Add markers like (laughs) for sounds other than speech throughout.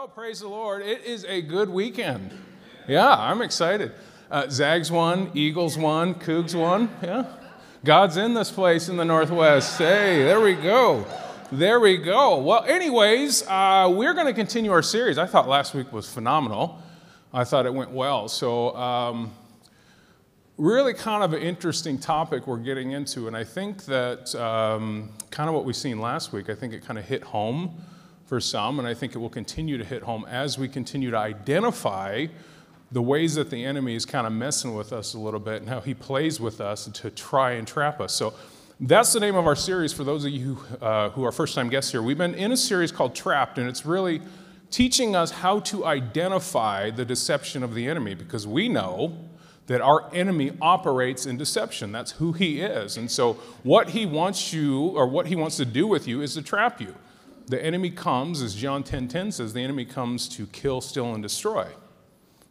Well, praise the Lord. It is a good weekend. Yeah, I'm excited. Uh, Zags won, Eagles won, Cougs won. Yeah. God's in this place in the Northwest. Hey, there we go. There we go. Well, anyways, uh, we're going to continue our series. I thought last week was phenomenal. I thought it went well. So, um, really kind of an interesting topic we're getting into. And I think that um, kind of what we've seen last week, I think it kind of hit home for some, and I think it will continue to hit home as we continue to identify the ways that the enemy is kind of messing with us a little bit and how he plays with us to try and trap us. So that's the name of our series for those of you uh, who are first time guests here. We've been in a series called Trapped, and it's really teaching us how to identify the deception of the enemy because we know that our enemy operates in deception. That's who he is. And so, what he wants you or what he wants to do with you is to trap you. The enemy comes, as John 10:10 10, 10 says, the enemy comes to kill, steal, and destroy.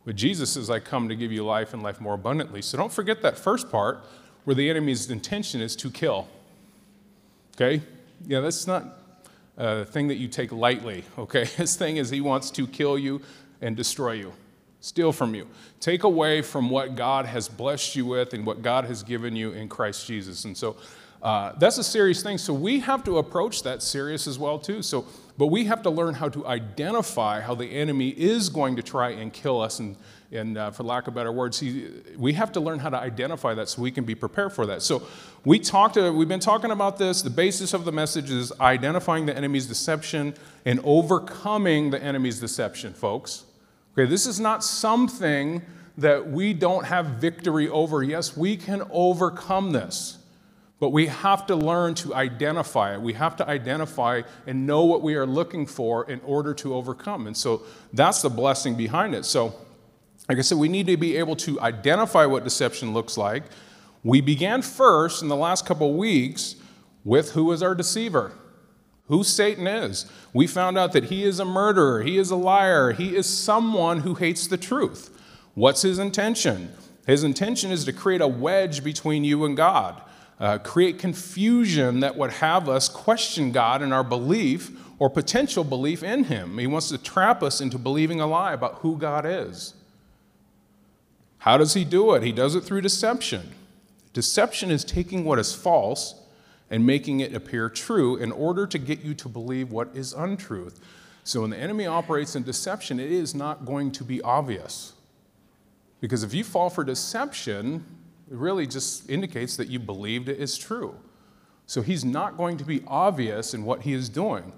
But Jesus says, I come to give you life and life more abundantly. So don't forget that first part where the enemy's intention is to kill. Okay? Yeah, that's not a thing that you take lightly. Okay? (laughs) His thing is he wants to kill you and destroy you, steal from you, take away from what God has blessed you with and what God has given you in Christ Jesus. And so uh, that's a serious thing. So we have to approach that serious as well too. So, but we have to learn how to identify how the enemy is going to try and kill us. And, and uh, for lack of better words, he, we have to learn how to identify that so we can be prepared for that. So we talked. Uh, we've been talking about this. The basis of the message is identifying the enemy's deception and overcoming the enemy's deception, folks. Okay, this is not something that we don't have victory over. Yes, we can overcome this. But we have to learn to identify it. We have to identify and know what we are looking for in order to overcome. And so that's the blessing behind it. So, like I said, we need to be able to identify what deception looks like. We began first in the last couple weeks with who is our deceiver, who Satan is. We found out that he is a murderer, he is a liar, he is someone who hates the truth. What's his intention? His intention is to create a wedge between you and God uh, create confusion that would have us question God and our belief or potential belief in Him. He wants to trap us into believing a lie about who God is. How does He do it? He does it through deception. Deception is taking what is false and making it appear true in order to get you to believe what is untruth. So when the enemy operates in deception, it is not going to be obvious. Because if you fall for deception, really just indicates that you believed it is true. So he's not going to be obvious in what he is doing.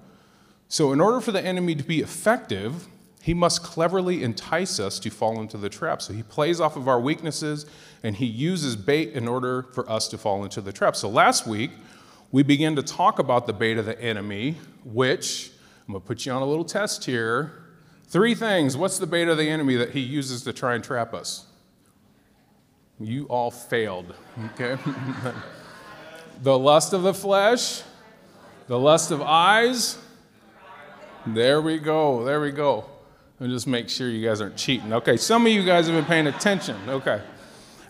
So, in order for the enemy to be effective, he must cleverly entice us to fall into the trap. So, he plays off of our weaknesses and he uses bait in order for us to fall into the trap. So, last week, we began to talk about the bait of the enemy, which I'm going to put you on a little test here. Three things. What's the bait of the enemy that he uses to try and trap us? You all failed, okay? (laughs) the lust of the flesh, the lust of eyes. There we go, there we go. And just make sure you guys aren't cheating. Okay, some of you guys have been paying attention. Okay.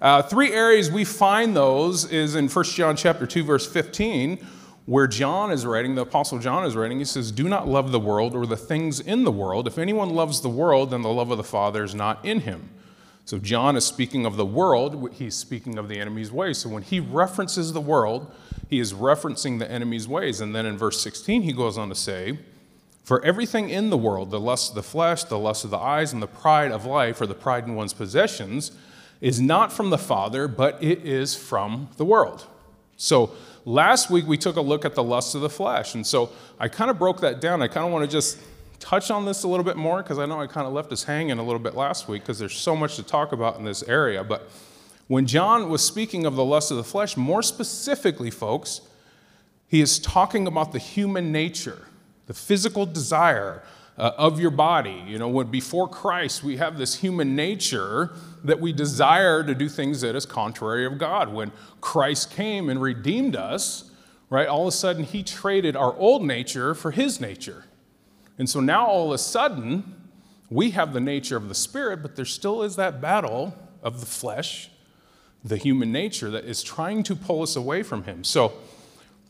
Uh, three areas we find those is in 1 John chapter 2, verse 15, where John is writing, the Apostle John is writing, he says, Do not love the world or the things in the world. If anyone loves the world, then the love of the Father is not in him. So John is speaking of the world, he's speaking of the enemy's ways. So when he references the world, he is referencing the enemy's ways. And then in verse 16, he goes on to say, For everything in the world, the lust of the flesh, the lust of the eyes, and the pride of life, or the pride in one's possessions, is not from the Father, but it is from the world. So last week we took a look at the lust of the flesh. And so I kind of broke that down. I kind of want to just touch on this a little bit more because I know I kind of left us hanging a little bit last week because there's so much to talk about in this area. But when John was speaking of the lust of the flesh, more specifically, folks, he is talking about the human nature, the physical desire uh, of your body. You know, when before Christ, we have this human nature that we desire to do things that is contrary of God. When Christ came and redeemed us, right, all of a sudden he traded our old nature for his nature. And so now all of a sudden, we have the nature of the Spirit, but there still is that battle of the flesh, the human nature that is trying to pull us away from Him. So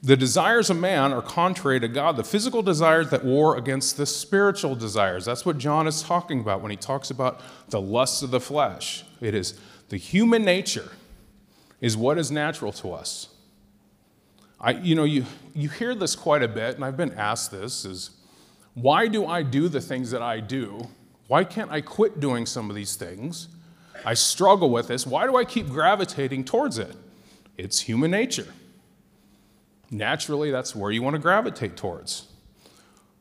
The desires of man are contrary to God, the physical desires that war against the spiritual desires. That's what John is talking about when he talks about the lusts of the flesh. It is the human nature is what is natural to us. I, you know, you, you hear this quite a bit, and I've been asked this is why do I do the things that I do? Why can't I quit doing some of these things? I struggle with this. Why do I keep gravitating towards it? It's human nature. Naturally, that's where you want to gravitate towards.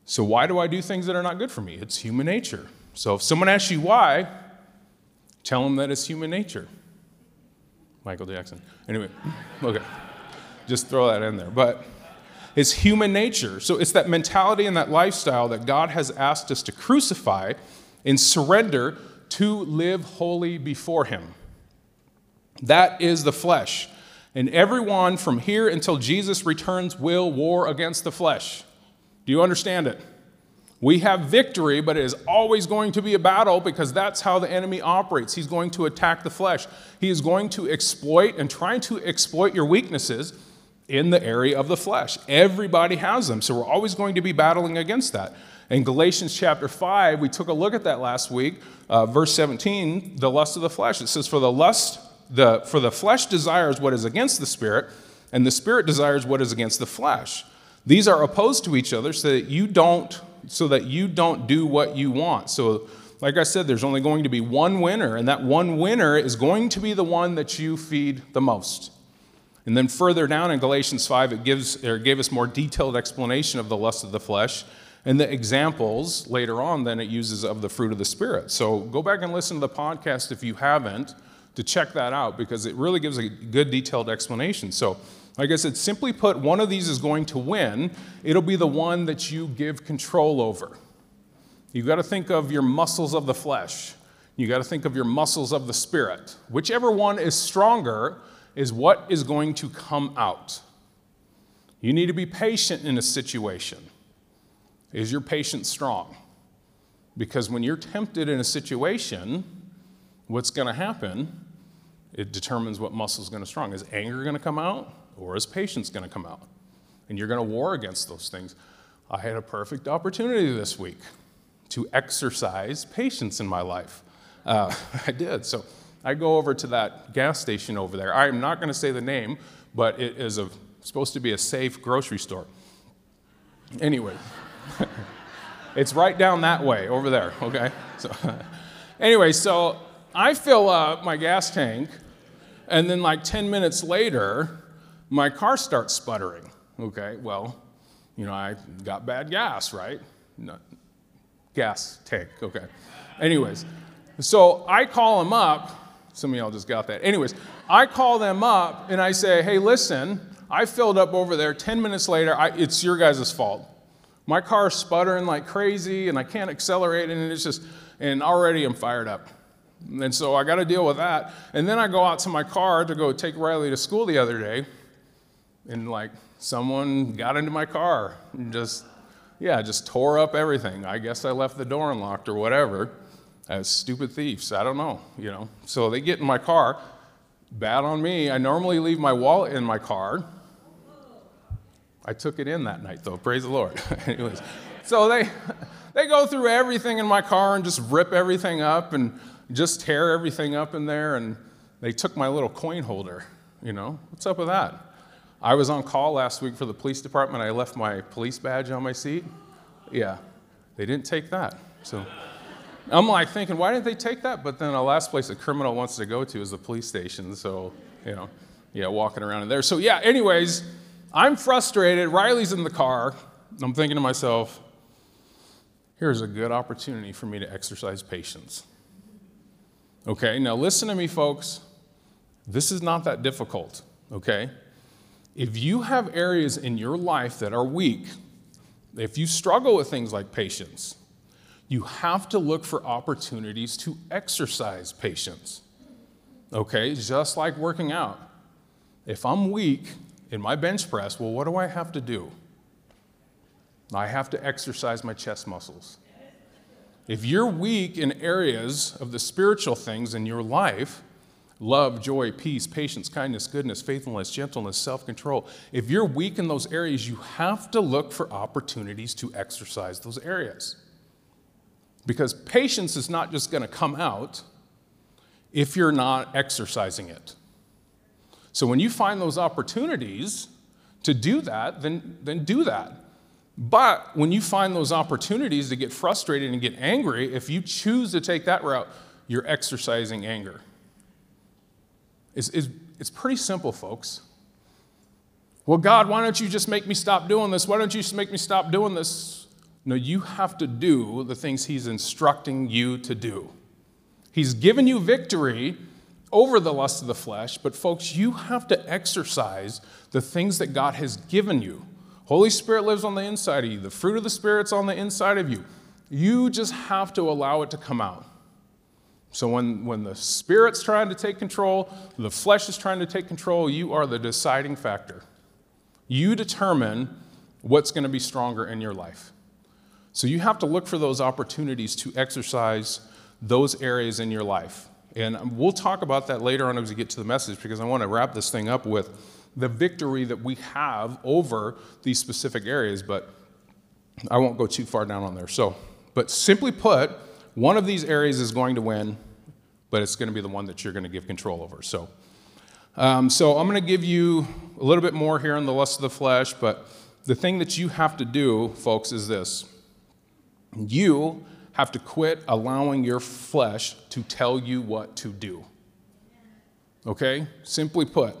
So, why do I do things that are not good for me? It's human nature. So, if someone asks you why, tell them that it's human nature. Michael Jackson. Anyway, (laughs) okay. Just throw that in there. But it's human nature. So, it's that mentality and that lifestyle that God has asked us to crucify and surrender to live holy before Him. That is the flesh. And everyone from here until Jesus returns will war against the flesh. Do you understand it? We have victory, but it is always going to be a battle because that's how the enemy operates. He's going to attack the flesh. He is going to exploit and trying to exploit your weaknesses in the area of the flesh. Everybody has them, so we're always going to be battling against that. In Galatians chapter 5, we took a look at that last week, uh, verse 17, the lust of the flesh. It says, For the lust the, for the flesh desires what is against the spirit, and the spirit desires what is against the flesh. These are opposed to each other so that you don't so that you don't do what you want. So like I said, there's only going to be one winner, and that one winner is going to be the one that you feed the most. And then further down in Galatians 5, it gives or gave us more detailed explanation of the lust of the flesh and the examples later on than it uses of the fruit of the Spirit. So go back and listen to the podcast if you haven't to check that out because it really gives a good detailed explanation. So, like I said, simply put, one of these is going to win. It'll be the one that you give control over. You've got to think of your muscles of the flesh. You got to think of your muscles of the spirit. Whichever one is stronger is what is going to come out. You need to be patient in a situation. Is your patience strong? Because when you're tempted in a situation, what's going to happen, it determines what muscle is going to strong. Is anger going to come out or is patience going to come out? And you're going to war against those things. I had a perfect opportunity this week to exercise patience in my life. Uh, (laughs) I did. So I go over to that gas station over there. I'm not going to say the name, but it is a, supposed to be a safe grocery store. Anyway, (laughs) it's right down that way over there, okay? So, (laughs) anyway, so I fill up my gas tank, and then like 10 minutes later, my car starts sputtering. Okay, well, you know, I got bad gas, right? No, gas tank, okay. Anyways, so I call them up. Some of y'all just got that. Anyways, I call them up and I say, hey, listen, I filled up over there. 10 minutes later, I, it's your guys' fault. My car's sputtering like crazy and I can't accelerate and it's just, and already I'm fired up. And so I got to deal with that. And then I go out to my car to go take Riley to school the other day, and like someone got into my car and just, yeah, just tore up everything. I guess I left the door unlocked or whatever. As stupid thieves, I don't know, you know. So they get in my car. Bad on me. I normally leave my wallet in my car. I took it in that night, though. Praise the Lord. (laughs) Anyways, so they they go through everything in my car and just rip everything up and just tear everything up in there, and they took my little coin holder. You know, what's up with that? I was on call last week for the police department. I left my police badge on my seat. Yeah, they didn't take that. So I'm like thinking, why didn't they take that? But then the last place a criminal wants to go to is the police station. So, you know, yeah, walking around in there. So, yeah, anyways, I'm frustrated. Riley's in the car. I'm thinking to myself, here's a good opportunity for me to exercise patience. Okay, now listen to me, folks. This is not that difficult, okay? If you have areas in your life that are weak, if you struggle with things like patience, you have to look for opportunities to exercise patience. Okay, just like working out. If I'm weak in my bench press, well, what do I have to do? I have to exercise my chest muscles. If you're weak in areas of the spiritual things in your life, love, joy, peace, patience, kindness, goodness, faithfulness, gentleness, self control. If you're weak in those areas, you have to look for opportunities to exercise those areas. Because patience is not just going to come out if you're not exercising it. So when you find those opportunities to do that, then, then do that. But when you find those opportunities to get frustrated and get angry, if you choose to take that route, you're exercising anger. It's, it's, it's pretty simple, folks. Well, God, why don't you just make me stop doing this? Why don't you just make me stop doing this? No, you have to do the things He's instructing you to do. He's given you victory over the lust of the flesh, but folks, you have to exercise the things that God has given you. Holy Spirit lives on the inside of you, the fruit of the Spirit's on the inside of you. You just have to allow it to come out. So when, when the Spirit's trying to take control, the flesh is trying to take control, you are the deciding factor. You determine what's going to be stronger in your life. So you have to look for those opportunities to exercise those areas in your life. And we'll talk about that later on as we get to the message because I want to wrap this thing up with the victory that we have over these specific areas, but I won't go too far down on there. So, but simply put, one of these areas is going to win, but it's going to be the one that you're going to give control over. So, um, so I'm going to give you a little bit more here on the lust of the flesh, but the thing that you have to do, folks, is this. You have to quit allowing your flesh to tell you what to do. Okay? Simply put,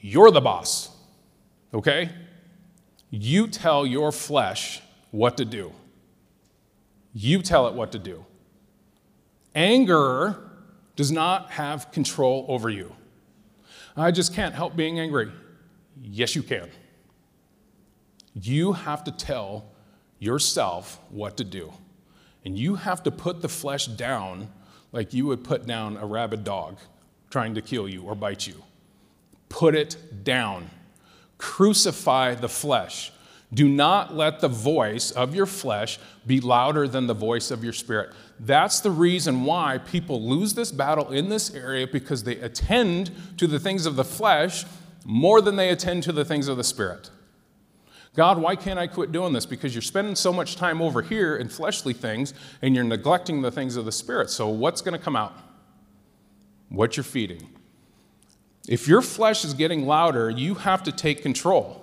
you're the boss. Okay? You tell your flesh what to do. You tell it what to do. Anger does not have control over you. I just can't help being angry. Yes, you can. You have to tell yourself what to do. And you have to put the flesh down like you would put down a rabid dog trying to kill you or bite you. Put it down. Crucify the flesh. Do not let the voice of your flesh be louder than the voice of your spirit. That's the reason why people lose this battle in this area because they attend to the things of the flesh more than they attend to the things of the spirit. God, why can't I quit doing this? Because you're spending so much time over here in fleshly things and you're neglecting the things of the spirit. So, what's going to come out? What you're feeding. If your flesh is getting louder, you have to take control.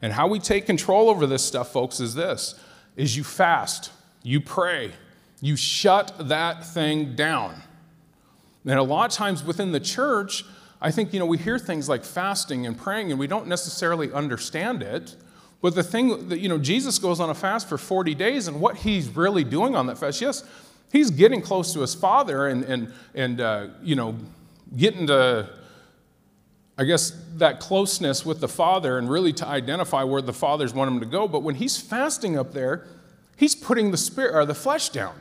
And how we take control over this stuff, folks, is this is you fast, you pray, you shut that thing down. And a lot of times within the church, I think, you know, we hear things like fasting and praying and we don't necessarily understand it. But the thing that, you know, Jesus goes on a fast for 40 days, and what he's really doing on that fast, yes, he's getting close to his father and, and, and uh, you know, getting to I guess, that closeness with the Father and really to identify where the Fathers want him to go. But when he's fasting up there, he's putting the spirit or the flesh down.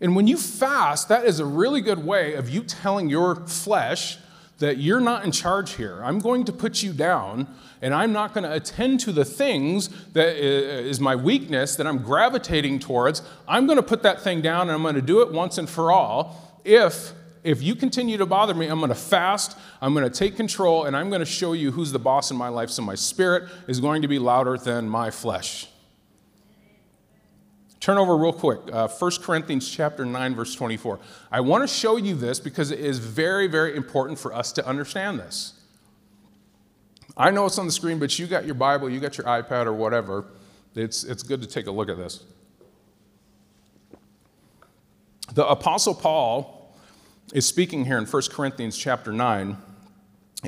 And when you fast, that is a really good way of you telling your flesh that you're not in charge here. I'm going to put you down, and I'm not going to attend to the things that uh, is my weakness that I'm gravitating towards. I'm going to put that thing down, and I'm going to do it once and for all if if you continue to bother me, I'm going to fast, I'm going to take control, and I'm going to show you who's the boss in my life. So my spirit is going to be louder than my flesh. Turn over real quick, uh, 1 Corinthians chapter 9, verse 24. I want to show you this because it is very, very important for us to understand this. I know it's on the screen, but you got your Bible, you got your iPad or whatever. It's, it's good to take a look at this. The Apostle Paul is speaking here in 1 Corinthians chapter 9,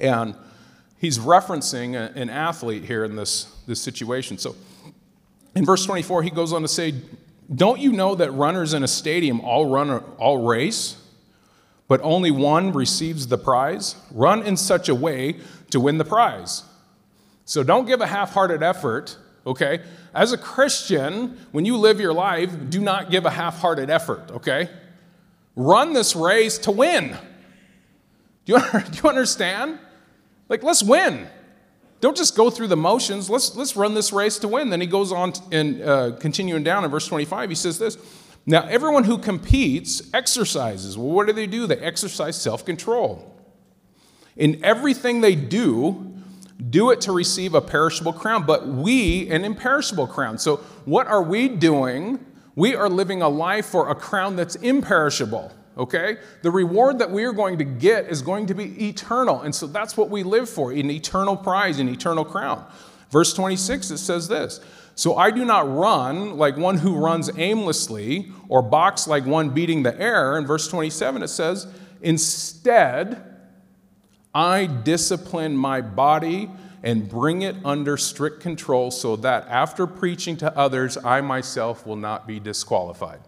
and he's referencing an athlete here in this, this situation. So in verse 24, he goes on to say, Don't you know that runners in a stadium all run all race, but only one receives the prize? Run in such a way to win the prize. So don't give a half hearted effort, okay? As a Christian, when you live your life, do not give a half hearted effort, okay? run this race to win. Do you, (laughs) do you understand? Like, let's win. Don't just go through the motions. Let's, let's run this race to win. Then he goes on and uh, continuing down in verse 25, he says this Now, everyone who competes exercises. Well, what do they do? They exercise self control. In everything they do, do it to receive a perishable crown, but we an imperishable crown. So, what are we doing? We are living a life for a crown that's imperishable, okay? The reward that we are going to get is going to be eternal. And so that's what we live for an eternal prize, an eternal crown. Verse 26, it says this So I do not run like one who runs aimlessly or box like one beating the air. In verse 27, it says, Instead, I discipline my body and bring it under strict control so that after preaching to others, I myself will not be disqualified.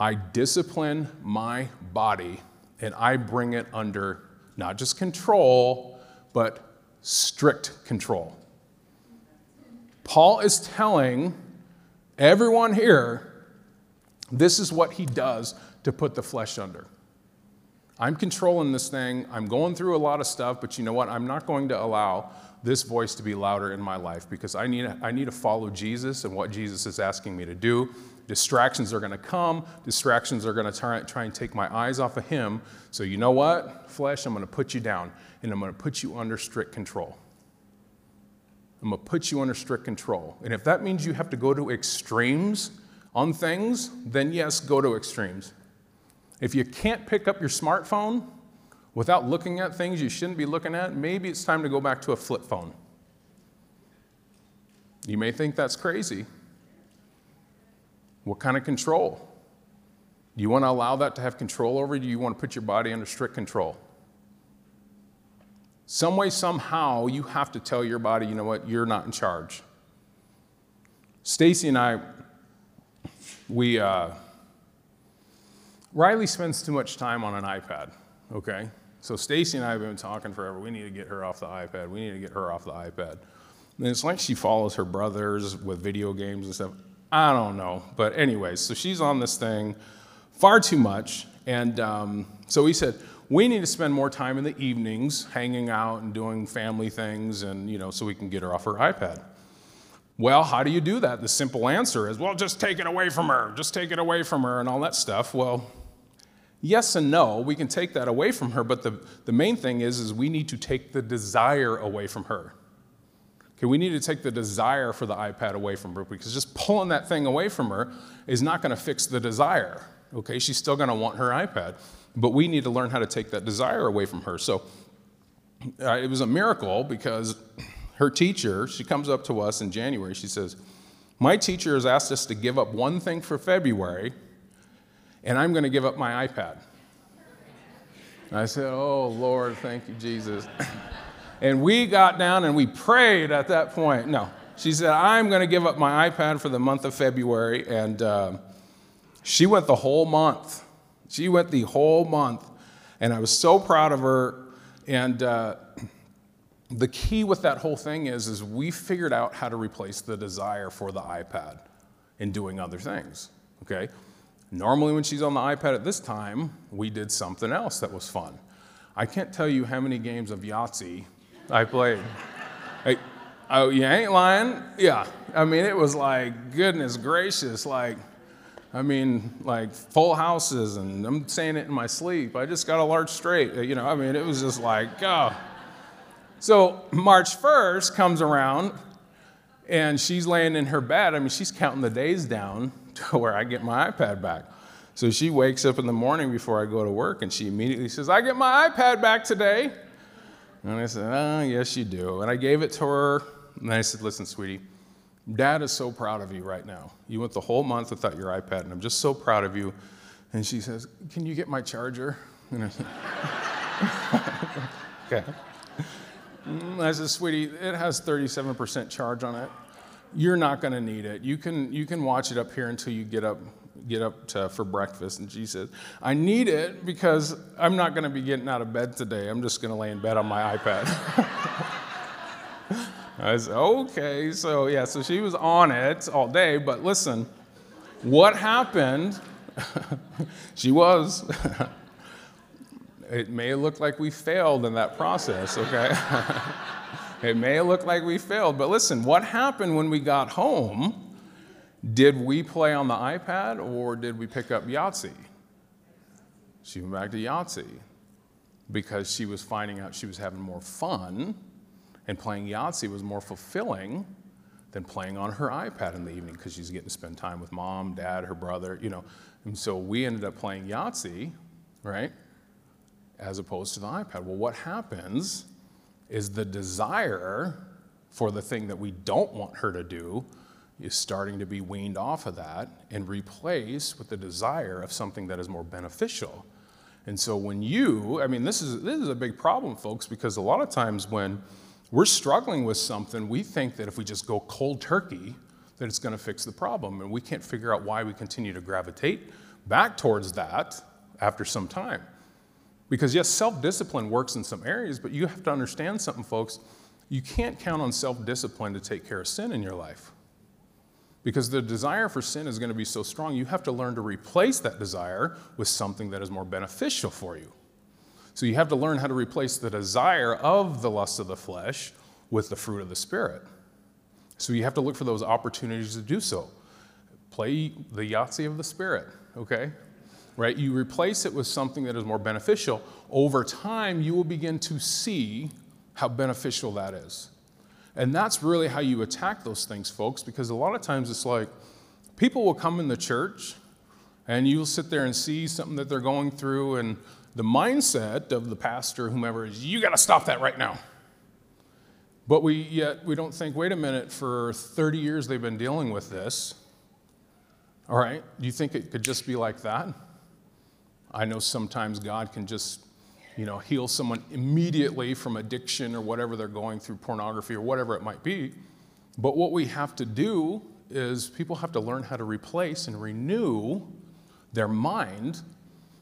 I discipline my body and I bring it under not just control, but strict control. Paul is telling everyone here this is what he does to put the flesh under. I'm controlling this thing. I'm going through a lot of stuff, but you know what? I'm not going to allow this voice to be louder in my life because I need, I need to follow Jesus and what Jesus is asking me to do. Distractions are going to come. Distractions are going to try, try and take my eyes off of Him. So, you know what, flesh? I'm going to put you down and I'm going to put you under strict control. I'm going to put you under strict control. And if that means you have to go to extremes on things, then yes, go to extremes. If you can't pick up your smartphone without looking at things you shouldn't be looking at, maybe it's time to go back to a flip phone. You may think that's crazy. What kind of control? Do you want to allow that to have control over you? Do you want to put your body under strict control? Some way, somehow, you have to tell your body, you know what, you're not in charge. Stacy and I, we, uh, Riley spends too much time on an iPad, okay? So Stacy and I have been talking forever. We need to get her off the iPad. We need to get her off the iPad. And it's like she follows her brothers with video games and stuff. I don't know. But, anyways, so she's on this thing far too much. And um, so we said, we need to spend more time in the evenings hanging out and doing family things and, you know, so we can get her off her iPad. Well, how do you do that? The simple answer is, well, just take it away from her, just take it away from her, and all that stuff. Well, Yes and no, we can take that away from her, but the, the main thing is, is we need to take the desire away from her. Okay, we need to take the desire for the iPad away from her because just pulling that thing away from her is not going to fix the desire. Okay, she's still going to want her iPad, but we need to learn how to take that desire away from her. So uh, it was a miracle because her teacher, she comes up to us in January, she says, My teacher has asked us to give up one thing for February and I'm going to give up my iPad. I said, Oh, Lord, thank you, Jesus. And we got down and we prayed at that point. No, she said, I'm going to give up my iPad for the month of February. And uh, she went the whole month. She went the whole month. And I was so proud of her. And uh, the key with that whole thing is, is we figured out how to replace the desire for the iPad in doing other things. Okay? Normally, when she's on the iPad at this time, we did something else that was fun. I can't tell you how many games of Yahtzee I played. oh, you ain't lying? Yeah. I mean, it was like, goodness gracious, like, I mean, like full houses, and I'm saying it in my sleep. I just got a large straight, you know, I mean, it was just like, oh. So March 1st comes around, and she's laying in her bed. I mean, she's counting the days down to (laughs) where I get my iPad back. So she wakes up in the morning before I go to work and she immediately says, I get my iPad back today. And I said, Oh, yes, you do. And I gave it to her. And I said, Listen, sweetie, dad is so proud of you right now. You went the whole month without your iPad, and I'm just so proud of you. And she says, Can you get my charger? And I said, (laughs) Okay. Mm, I said, Sweetie, it has 37% charge on it you're not going to need it. You can, you can watch it up here until you get up, get up to, for breakfast. And she said, I need it because I'm not going to be getting out of bed today. I'm just going to lay in bed on my iPad. (laughs) I said, okay. So, yeah, so she was on it all day. But listen, what happened? (laughs) she was. (laughs) it may look like we failed in that process, okay? It may look like we failed, but listen, what happened when we got home Did we play on the iPad or did we pick up Yahtzee? She went back to Yahtzee because she was finding out she was having more fun and playing Yahtzee was more fulfilling than playing on her iPad in the evening because she's getting to spend time with mom, dad, her brother, you know. And so we ended up playing Yahtzee, right, as opposed to the iPad. Well, what happens is the desire for the thing that we don't want her to do is starting to be weaned off of that and replaced with the desire of something that is more beneficial. And so when you, I mean, this is, this is a big problem, folks, because a lot of times when we're struggling with something, we think that if we just go cold turkey, that it's going to fix the problem. And we can't figure out why we continue to gravitate back towards that after some time. Because, yes, self discipline works in some areas, but you have to understand something, folks. You can't count on self discipline to take care of sin in your life. Because the desire for sin is going to be so strong, you have to learn to replace that desire with something that is more beneficial for you. So you have to learn how to replace the desire of the lust of the flesh with the fruit of the Spirit. So you have to look for those opportunities to do so. Play the Yahtzee of the Spirit, okay? Right? You replace it with something that is more beneficial. Over time, you will begin to see how beneficial that is. And that's really how you attack those things, folks, because a lot of times it's like people will come in the church and you'll sit there and see something that they're going through, and the mindset of the pastor, whomever, is you got to stop that right now. But we yet we don't think, wait a minute, for 30 years they've been dealing with this. All right, do you think it could just be like that? I know sometimes God can just you know, heal someone immediately from addiction or whatever they're going through, pornography or whatever it might be. But what we have to do is people have to learn how to replace and renew their mind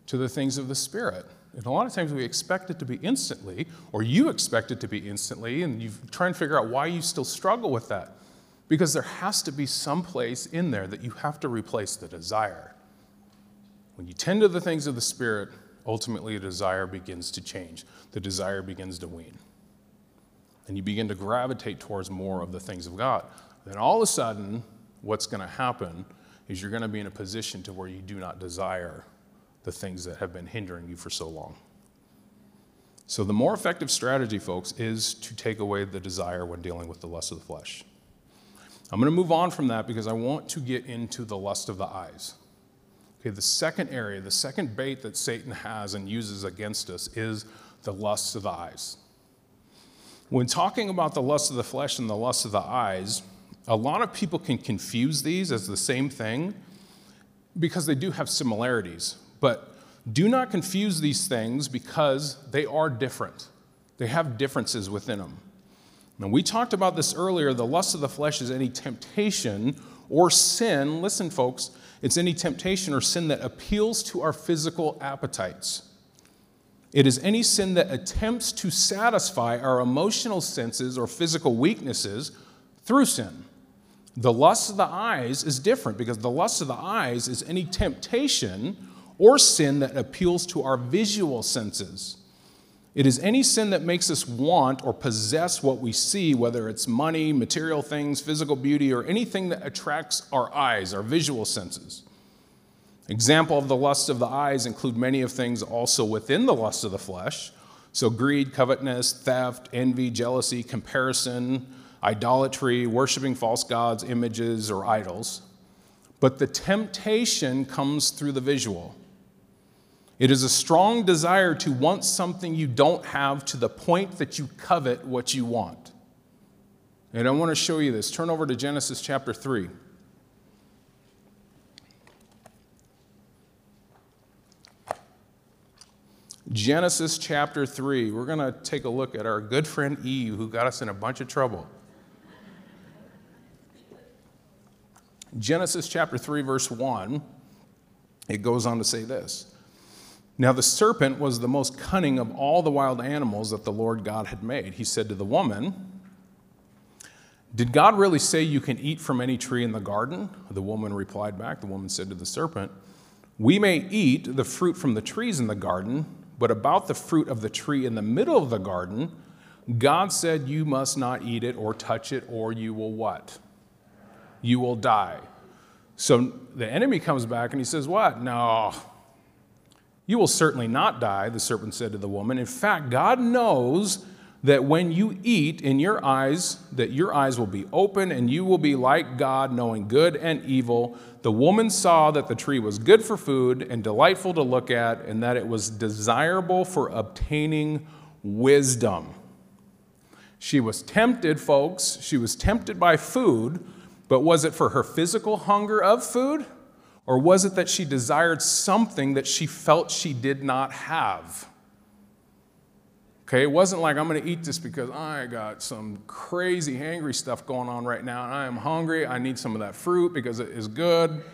to the things of the Spirit. And a lot of times we expect it to be instantly, or you expect it to be instantly, and you try and figure out why you still struggle with that. Because there has to be some place in there that you have to replace the desire. When you tend to the things of the Spirit, ultimately the desire begins to change. The desire begins to wean. And you begin to gravitate towards more of the things of God. Then all of a sudden, what's going to happen is you're going to be in a position to where you do not desire the things that have been hindering you for so long. So, the more effective strategy, folks, is to take away the desire when dealing with the lust of the flesh. I'm going to move on from that because I want to get into the lust of the eyes. Okay, the second area, the second bait that Satan has and uses against us is the lust of the eyes. When talking about the lust of the flesh and the lust of the eyes, a lot of people can confuse these as the same thing because they do have similarities. But do not confuse these things because they are different. They have differences within them. Now, we talked about this earlier. The lust of the flesh is any temptation or sin. Listen, folks, it's any temptation or sin that appeals to our physical appetites. It is any sin that attempts to satisfy our emotional senses or physical weaknesses through sin. The lust of the eyes is different because the lust of the eyes is any temptation or sin that appeals to our visual senses. It is any sin that makes us want or possess what we see, whether it's money, material things, physical beauty, or anything that attracts our eyes, our visual senses. Example of the lust of the eyes include many of things also within the lust of the flesh. So greed, covetousness, theft, envy, jealousy, comparison, idolatry, worshiping false gods, images, or idols. But the temptation comes through the visual. It is a strong desire to want something you don't have to the point that you covet what you want. And I want to show you this. Turn over to Genesis chapter 3. Genesis chapter 3. We're going to take a look at our good friend Eve, who got us in a bunch of trouble. Genesis chapter 3, verse 1, it goes on to say this now the serpent was the most cunning of all the wild animals that the Lord God had made. He said to the woman, Did God really say you can eat from any tree in the garden? The woman replied back. The woman said to the serpent, We may eat the fruit from the trees in the garden, but about the fruit of the tree in the middle of the garden, God said, You must not eat it or touch it, or you will what? You will die. So the enemy comes back and he says, What? No. You will certainly not die, the serpent said to the woman. In fact, God knows that when you eat in your eyes, that your eyes will be open and you will be like God, knowing good and evil. The woman saw that the tree was good for food and delightful to look at, and that it was desirable for obtaining wisdom. She was tempted, folks. She was tempted by food, but was it for her physical hunger of food? Or was it that she desired something that she felt she did not have? Okay, it wasn't like I'm going to eat this because I got some crazy hangry stuff going on right now and I am hungry. I need some of that fruit because it is good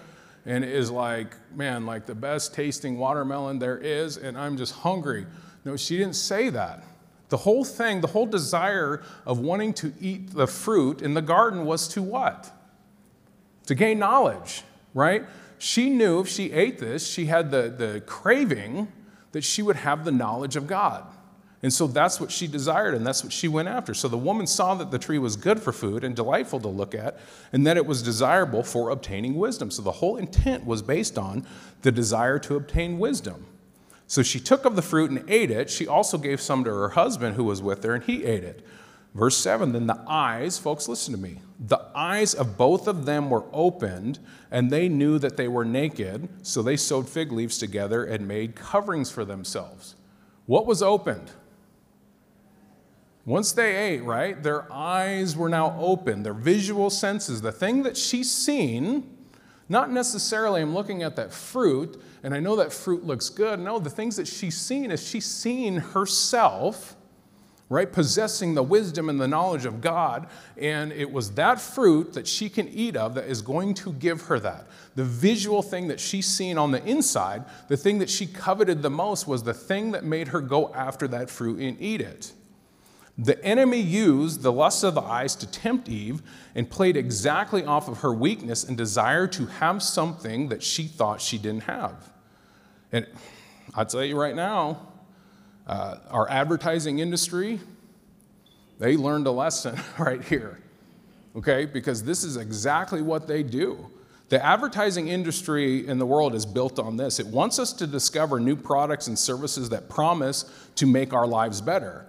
and it is like, man, like the best tasting watermelon there is and I'm just hungry. No, she didn't say that. The whole thing, the whole desire of wanting to eat the fruit in the garden was to what? To gain knowledge, right? She knew if she ate this, she had the, the craving that she would have the knowledge of God. And so that's what she desired, and that's what she went after. So the woman saw that the tree was good for food and delightful to look at, and that it was desirable for obtaining wisdom. So the whole intent was based on the desire to obtain wisdom. So she took of the fruit and ate it. She also gave some to her husband who was with her, and he ate it. Verse 7 Then the eyes, folks, listen to me. The eyes of both of them were opened, and they knew that they were naked. So they sewed fig leaves together and made coverings for themselves. What was opened? Once they ate, right, their eyes were now open, their visual senses, the thing that she's seen, not necessarily I'm looking at that fruit and I know that fruit looks good. No, the things that she's seen is she's seen herself, right, possessing the wisdom and the knowledge of God. And it was that fruit that she can eat of that is going to give her that. The visual thing that she's seen on the inside, the thing that she coveted the most was the thing that made her go after that fruit and eat it. The enemy used the lust of the eyes to tempt Eve and played exactly off of her weakness and desire to have something that she thought she didn't have. And I'll tell you right now, uh, our advertising industry, they learned a lesson (laughs) right here, okay? Because this is exactly what they do. The advertising industry in the world is built on this. It wants us to discover new products and services that promise to make our lives better.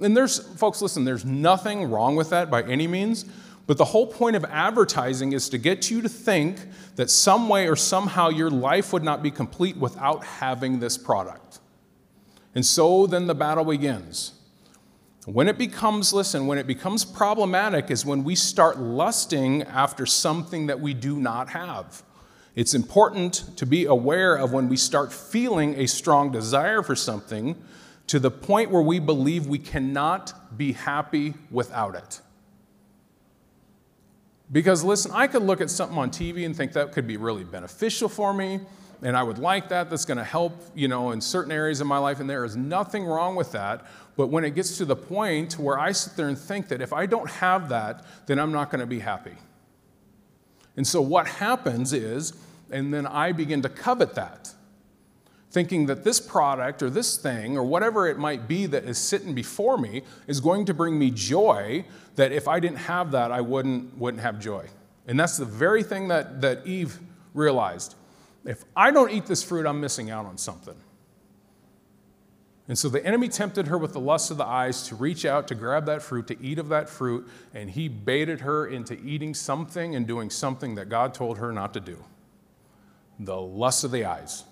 And there's, folks, listen, there's nothing wrong with that by any means. But the whole point of advertising is to get you to think that some way or somehow your life would not be complete without having this product. And so then the battle begins. When it becomes, listen, when it becomes problematic is when we start lusting after something that we do not have. It's important to be aware of when we start feeling a strong desire for something to the point where we believe we cannot be happy without it. Because listen, I could look at something on TV and think that could be really beneficial for me, and I would like that. That's going to help, you know, in certain areas of my life, and there is nothing wrong with that. But when it gets to the point where I sit there and think that if I don't have that, then I'm not going to be happy. And so what happens is, and then I begin to covet that thinking that this product or this thing or whatever it might be that is sitting before me is going to bring me joy that if I didn't have that, I wouldn't, wouldn't have joy. And that's the very thing that, that Eve realized. If I don't eat this fruit, I'm missing out on something. And so the enemy tempted her with the lust of the eyes to reach out, to grab that fruit, to eat of that fruit, and he baited her into eating something and doing something that God told her not to do. The lust of the eyes.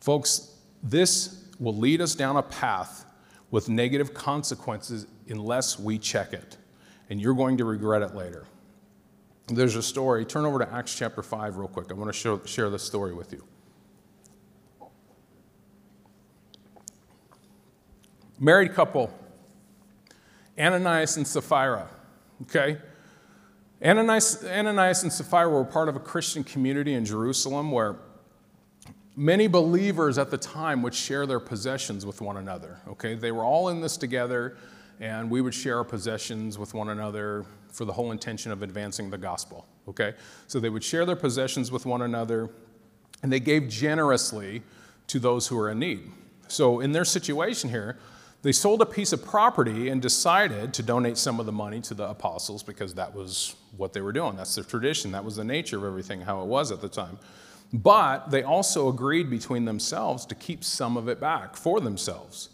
Folks, this will lead us down a path with negative consequences unless we check it. And you're going to regret it later. There's a story. Turn over to Acts chapter 5 real quick. I want to show, share this story with you. Married couple, Ananias and Sapphira. Okay? Ananias, Ananias and Sapphira were part of a Christian community in Jerusalem where Many believers at the time would share their possessions with one another. Okay, they were all in this together, and we would share our possessions with one another for the whole intention of advancing the gospel. Okay, so they would share their possessions with one another, and they gave generously to those who were in need. So, in their situation here, they sold a piece of property and decided to donate some of the money to the apostles because that was what they were doing. That's the tradition. That was the nature of everything, how it was at the time. But they also agreed between themselves to keep some of it back for themselves.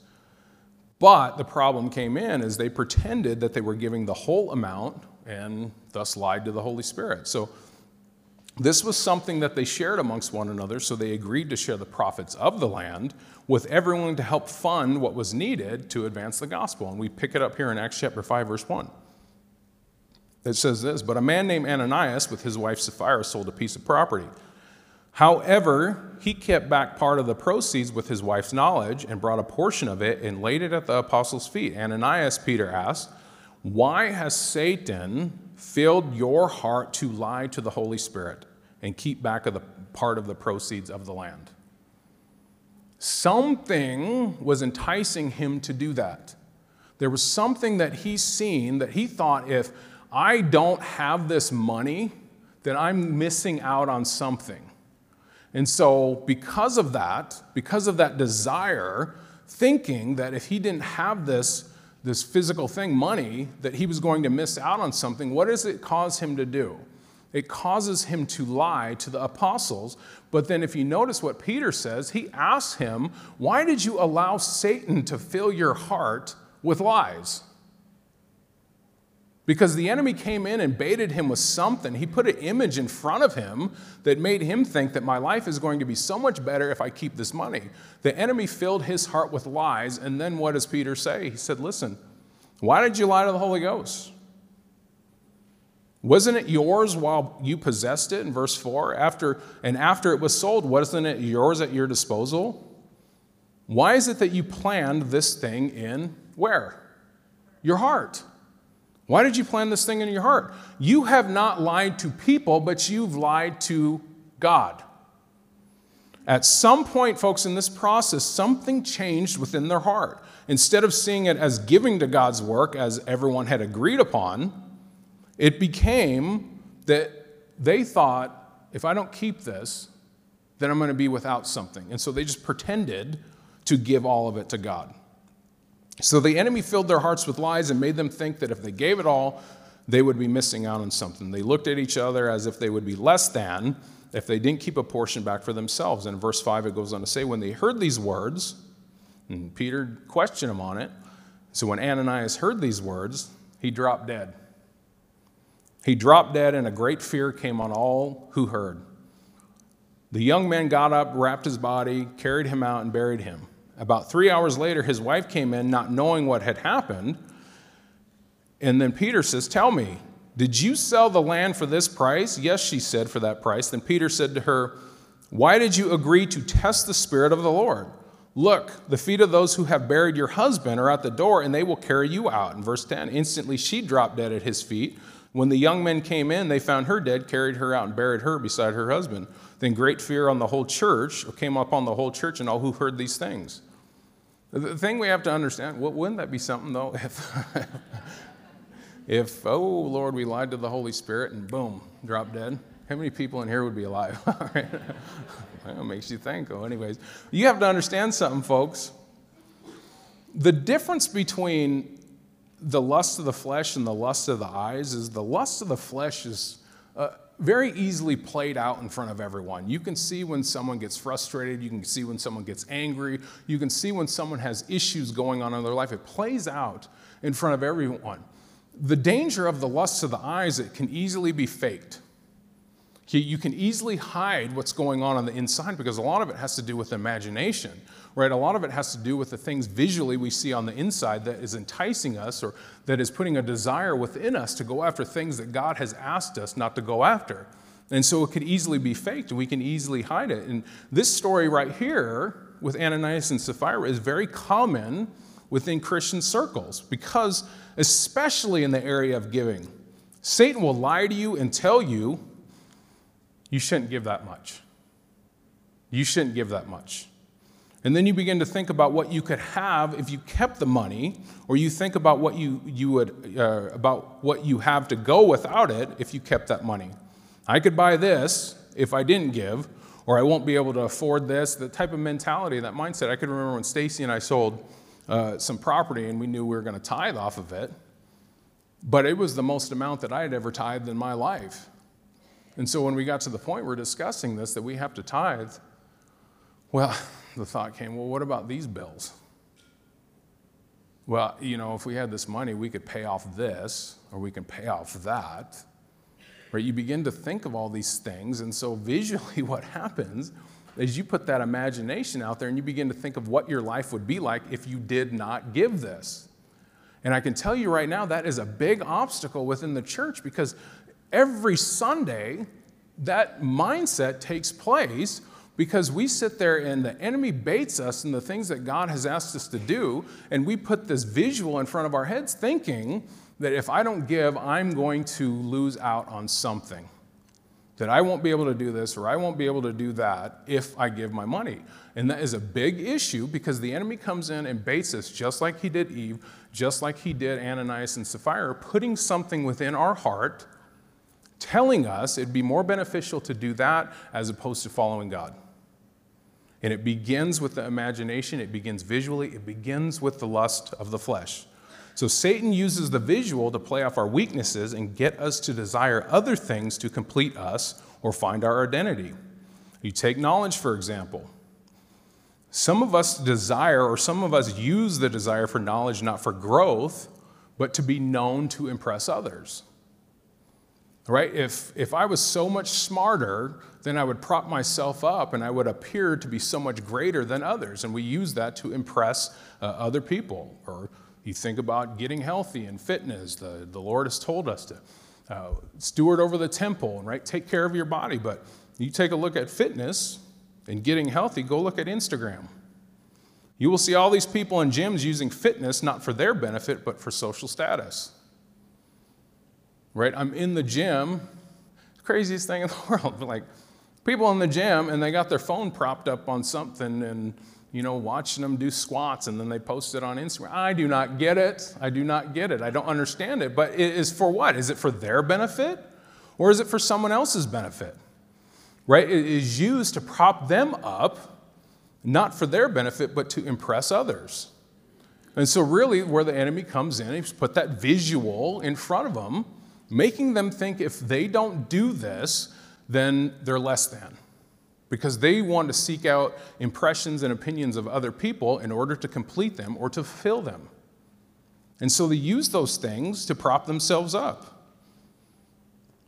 But the problem came in is they pretended that they were giving the whole amount and thus lied to the Holy Spirit. So this was something that they shared amongst one another, so they agreed to share the profits of the land with everyone to help fund what was needed to advance the gospel. And we pick it up here in Acts chapter 5, verse 1. It says this But a man named Ananias with his wife Sapphira sold a piece of property. However, he kept back part of the proceeds with his wife's knowledge and brought a portion of it and laid it at the apostles' feet. Ananias, Peter asked, Why has Satan filled your heart to lie to the Holy Spirit and keep back of the part of the proceeds of the land? Something was enticing him to do that. There was something that he's seen that he thought if I don't have this money, then I'm missing out on something. And so, because of that, because of that desire, thinking that if he didn't have this, this physical thing, money, that he was going to miss out on something, what does it cause him to do? It causes him to lie to the apostles. But then, if you notice what Peter says, he asks him, Why did you allow Satan to fill your heart with lies? Because the enemy came in and baited him with something. He put an image in front of him that made him think that my life is going to be so much better if I keep this money. The enemy filled his heart with lies. And then what does Peter say? He said, Listen, why did you lie to the Holy Ghost? Wasn't it yours while you possessed it in verse 4? After, and after it was sold, wasn't it yours at your disposal? Why is it that you planned this thing in where? Your heart. Why did you plan this thing in your heart? You have not lied to people, but you've lied to God. At some point, folks, in this process, something changed within their heart. Instead of seeing it as giving to God's work, as everyone had agreed upon, it became that they thought, if I don't keep this, then I'm going to be without something. And so they just pretended to give all of it to God. So the enemy filled their hearts with lies and made them think that if they gave it all, they would be missing out on something. They looked at each other as if they would be less than if they didn't keep a portion back for themselves. And in verse 5, it goes on to say, When they heard these words, and Peter questioned him on it. So when Ananias heard these words, he dropped dead. He dropped dead, and a great fear came on all who heard. The young man got up, wrapped his body, carried him out, and buried him. About three hours later, his wife came in, not knowing what had happened. And then Peter says, Tell me, did you sell the land for this price? Yes, she said, for that price. Then Peter said to her, Why did you agree to test the Spirit of the Lord? Look, the feet of those who have buried your husband are at the door, and they will carry you out. In verse 10, instantly she dropped dead at his feet. When the young men came in, they found her dead, carried her out, and buried her beside her husband. Then great fear on the whole church came upon the whole church and all who heard these things. The thing we have to understand, well, wouldn't that be something though? If, (laughs) if, oh Lord, we lied to the Holy Spirit and boom, drop dead. How many people in here would be alive? (laughs) that makes you think. Oh, anyways, you have to understand something, folks. The difference between the lust of the flesh and the lust of the eyes is the lust of the flesh is uh, very easily played out in front of everyone. You can see when someone gets frustrated, you can see when someone gets angry, you can see when someone has issues going on in their life. It plays out in front of everyone. The danger of the lust of the eyes, it can easily be faked. You can easily hide what's going on on the inside because a lot of it has to do with imagination, right? A lot of it has to do with the things visually we see on the inside that is enticing us or that is putting a desire within us to go after things that God has asked us not to go after. And so it could easily be faked and we can easily hide it. And this story right here with Ananias and Sapphira is very common within Christian circles because, especially in the area of giving, Satan will lie to you and tell you you shouldn't give that much. You shouldn't give that much. And then you begin to think about what you could have if you kept the money, or you think about what you, you would uh, about what you have to go without it if you kept that money. I could buy this if I didn't give, or I won't be able to afford this. The type of mentality, that mindset. I could remember when Stacy and I sold uh, some property, and we knew we were going to tithe off of it but it was the most amount that I had ever tithed in my life. And so when we got to the point we're discussing this, that we have to tithe, well, (laughs) the thought came, well, what about these bills? Well, you know, if we had this money, we could pay off this or we can pay off that. Right? You begin to think of all these things. And so visually, (laughs) what happens is you put that imagination out there and you begin to think of what your life would be like if you did not give this. And I can tell you right now, that is a big obstacle within the church because every Sunday, that mindset takes place because we sit there and the enemy baits us in the things that God has asked us to do, and we put this visual in front of our heads thinking that if I don't give, I'm going to lose out on something. That I won't be able to do this or I won't be able to do that if I give my money. And that is a big issue because the enemy comes in and baits us just like he did Eve, just like he did Ananias and Sapphira, putting something within our heart, telling us it'd be more beneficial to do that as opposed to following God. And it begins with the imagination, it begins visually, it begins with the lust of the flesh. So Satan uses the visual to play off our weaknesses and get us to desire other things to complete us or find our identity. You take knowledge, for example. Some of us desire, or some of us use the desire for knowledge not for growth, but to be known to impress others. Right? If, if I was so much smarter, then I would prop myself up and I would appear to be so much greater than others. And we use that to impress uh, other people. Or you think about getting healthy and fitness. The, the Lord has told us to uh, steward over the temple, and right? Take care of your body. But you take a look at fitness and getting healthy, go look at Instagram. You will see all these people in gyms using fitness not for their benefit, but for social status right? I'm in the gym, craziest thing in the (laughs) world. Like people in the gym and they got their phone propped up on something and you know watching them do squats and then they post it on Instagram. I do not get it. I do not get it. I don't understand it. But it is for what? Is it for their benefit or is it for someone else's benefit? Right? It is used to prop them up, not for their benefit, but to impress others. And so, really, where the enemy comes in, he's put that visual in front of them making them think if they don't do this, then they're less than. Because they want to seek out impressions and opinions of other people in order to complete them or to fulfill them. And so they use those things to prop themselves up.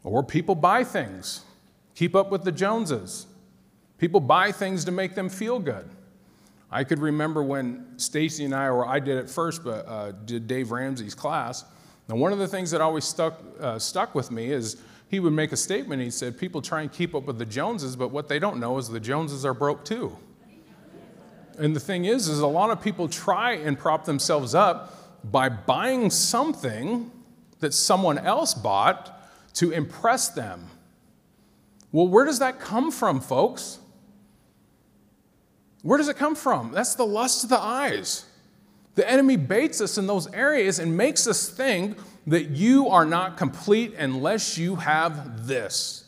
Or people buy things, keep up with the Joneses. People buy things to make them feel good. I could remember when Stacy and I, or I did it first, but uh, did Dave Ramsey's class now, one of the things that always stuck, uh, stuck with me is he would make a statement. He said, People try and keep up with the Joneses, but what they don't know is the Joneses are broke too. And the thing is, is a lot of people try and prop themselves up by buying something that someone else bought to impress them. Well, where does that come from, folks? Where does it come from? That's the lust of the eyes. The enemy baits us in those areas and makes us think that you are not complete unless you have this.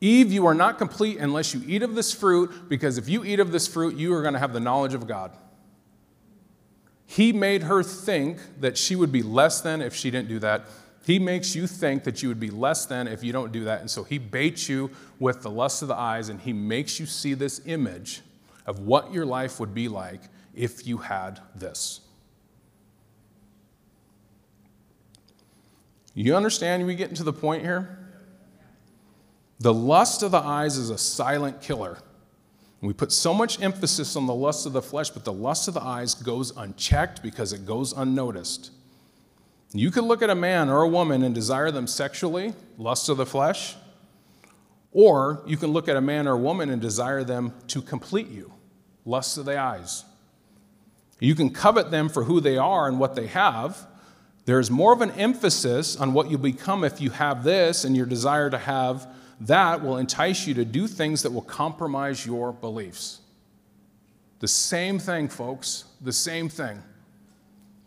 Eve, you are not complete unless you eat of this fruit, because if you eat of this fruit, you are going to have the knowledge of God. He made her think that she would be less than if she didn't do that. He makes you think that you would be less than if you don't do that. And so he baits you with the lust of the eyes and he makes you see this image of what your life would be like if you had this. You understand we getting to the point here? The lust of the eyes is a silent killer. We put so much emphasis on the lust of the flesh, but the lust of the eyes goes unchecked because it goes unnoticed. You can look at a man or a woman and desire them sexually, lust of the flesh, or you can look at a man or a woman and desire them to complete you, lust of the eyes. You can covet them for who they are and what they have. There's more of an emphasis on what you'll become if you have this, and your desire to have that will entice you to do things that will compromise your beliefs. The same thing, folks, the same thing.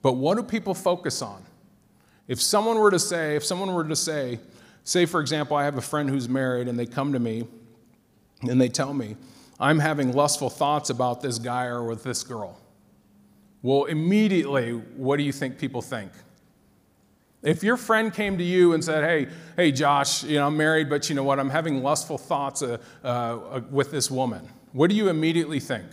But what do people focus on? If someone were to say, if someone were to say, say for example, I have a friend who's married and they come to me and they tell me, I'm having lustful thoughts about this guy or with this girl. Well, immediately, what do you think people think? If your friend came to you and said, Hey, hey, Josh, you know, I'm married, but you know what? I'm having lustful thoughts uh, uh, with this woman. What do you immediately think?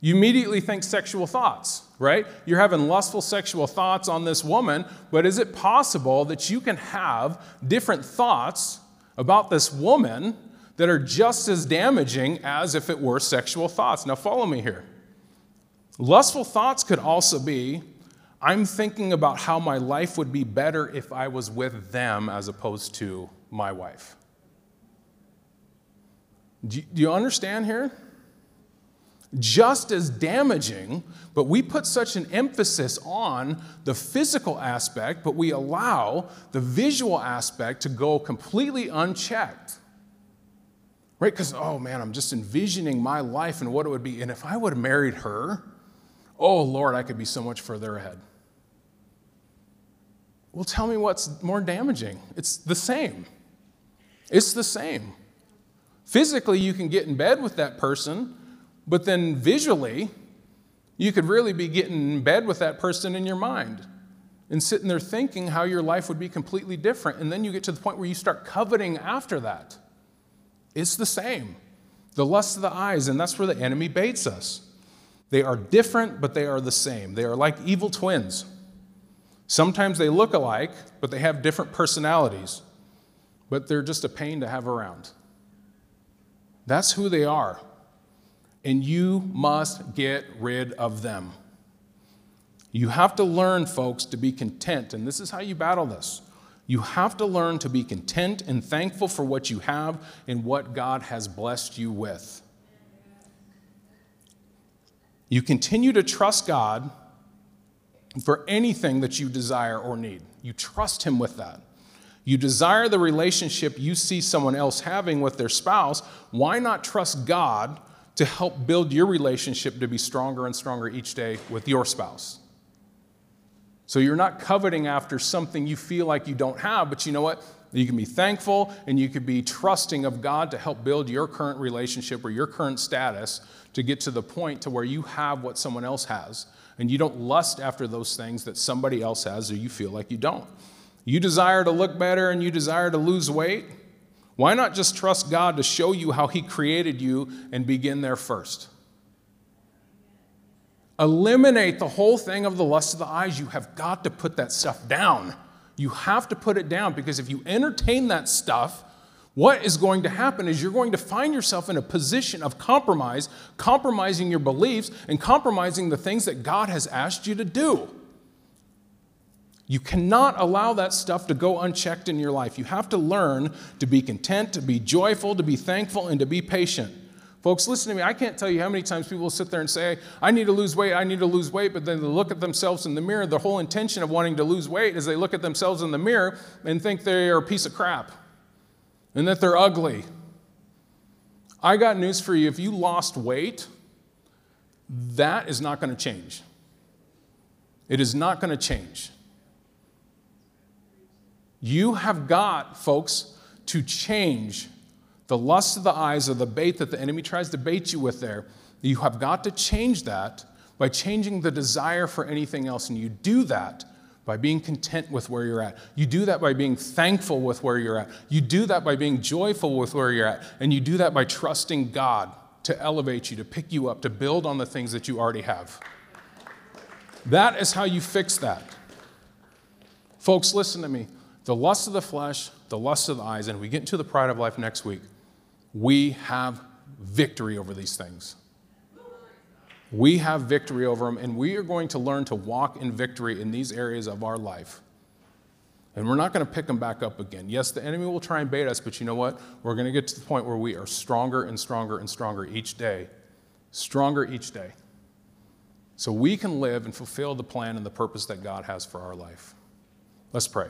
You immediately think sexual thoughts, right? You're having lustful sexual thoughts on this woman, but is it possible that you can have different thoughts about this woman that are just as damaging as if it were sexual thoughts? Now, follow me here. Lustful thoughts could also be I'm thinking about how my life would be better if I was with them as opposed to my wife. Do you, understand here? just as damaging, but we put such an emphasis on the physical aspect, but we allow the visual aspect to go completely unchecked. Right? Because, oh man, I'm just envisioning my life and what it would be. And if I would have married her, oh Lord, I could be so much further ahead. Well, tell me what's more damaging. It's the same. It's the same. Physically, you can get in bed with that person but then visually, you could really be getting in bed with that person in your mind and sitting there thinking how your life would be completely different. And then you get to the point where you start coveting after that. It's the same. The lust of the eyes, and that's where the enemy baits us. They are different, but they are the same. They are like evil twins. Sometimes they look alike, but they have different personalities. But they're just a pain to have around. That's who they are and you must get rid of them. You have to learn, folks, to be content, and this is how you battle this. You have to learn to be content and thankful for what you have and what God has blessed you with. You continue to trust God for anything that you desire or need. You trust Him with that. You desire the relationship you see someone else having with their spouse. Why not trust God to help build your relationship to be stronger and stronger each day with your spouse. So you're not coveting after something you feel like you don't have, but you know what? You can be thankful and you can be trusting of God to help build your current relationship or your current status to get to the point to where you have what someone else has and you don't lust after those things that somebody else has or you feel like you don't. You desire to look better and you desire to lose weight. Why not just trust God to show you how He created you and begin there first? Eliminate the whole thing of the lust of the eyes. You have got to put that stuff down. You have to put it down because if you entertain that stuff, what is going to happen is you're going to find yourself in a position of compromise, compromising your beliefs and compromising the things that God has asked you to do. You cannot allow that stuff to go unchecked in your life. You have to learn to be content, to be joyful, to be thankful, and to be patient. Folks, listen to me. I can't tell you how many times people sit there and say, I need to lose weight, I need to lose weight, but then they look at themselves in the mirror. The whole intention of wanting to lose weight is they look at themselves in the mirror and think they are a piece of crap and that they're ugly. I got news for you. If you lost weight, that is not going to change. It is not going to change. You have got, folks, to change the lust of the eyes or the bait that the enemy tries to bait you with there. You have got to change that by changing the desire for anything else. And you do that by being content with where you're at. You do that by being thankful with where you're at. You do that by being joyful with where you're at. And you do that by trusting God to elevate you, to pick you up, to build on the things that you already have. That is how you fix that. Folks, listen to me the lust of the flesh, the lust of the eyes, and we get into the pride of life next week, we have victory over these things. We have victory over them, and we are going to learn to walk in victory in these areas of our life. And we're not going to pick them back up again. Yes, the enemy will try and bait us, but you know what? We're going to get to the point where we are stronger and stronger and stronger each day. Stronger each day. So we can live and fulfill the plan and the purpose that God has for our life. Let's pray.